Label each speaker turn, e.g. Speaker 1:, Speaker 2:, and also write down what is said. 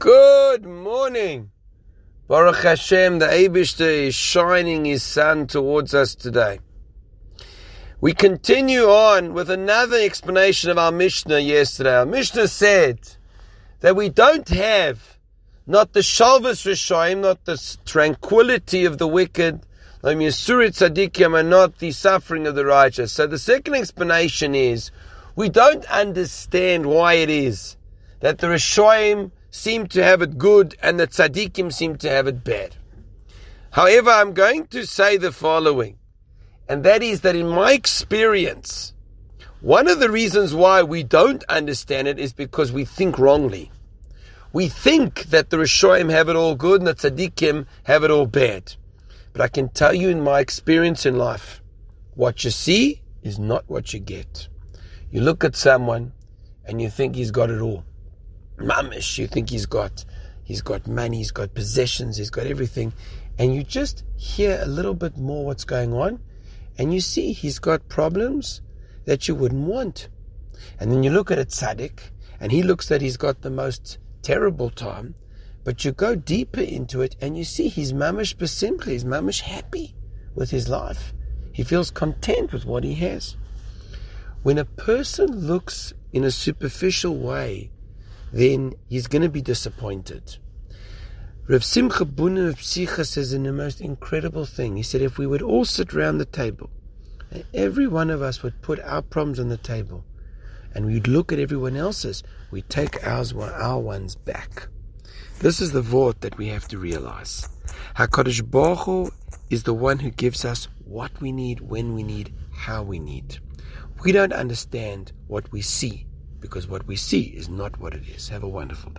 Speaker 1: Good morning. Baruch Hashem, the Abishter is shining his sun towards us today. We continue on with another explanation of our Mishnah yesterday. Our Mishnah said that we don't have not the Shalvas Rishayim, not the tranquility of the wicked, and not the suffering of the righteous. So the second explanation is we don't understand why it is that the Rishayim seem to have it good and the tzaddikim seem to have it bad. However, I'm going to say the following, and that is that in my experience, one of the reasons why we don't understand it is because we think wrongly. We think that the Rishoim have it all good and the tzaddikim have it all bad. But I can tell you in my experience in life, what you see is not what you get. You look at someone and you think he's got it all mamish. You think he's got, he's got money, he's got possessions, he's got everything, and you just hear a little bit more what's going on, and you see he's got problems that you wouldn't want. And then you look at a tzaddik, and he looks that he's got the most terrible time, but you go deeper into it, and you see he's mamish besimcha, he's mamish happy with his life. He feels content with what he has. When a person looks in a superficial way then he's going to be disappointed. Rav Simcha Bunim of Peshischa says in the most incredible thing. He said, if we would all sit round the table, and every one of us would put our problems on the table, and we'd look at everyone else's, we'd take ours, our ones back. This is the vort that we have to realize. Hakadosh Baruch Hu is the one who gives us what we need, when we need, how we need. We don't understand what we see because what we see is not what it is. Have a wonderful day.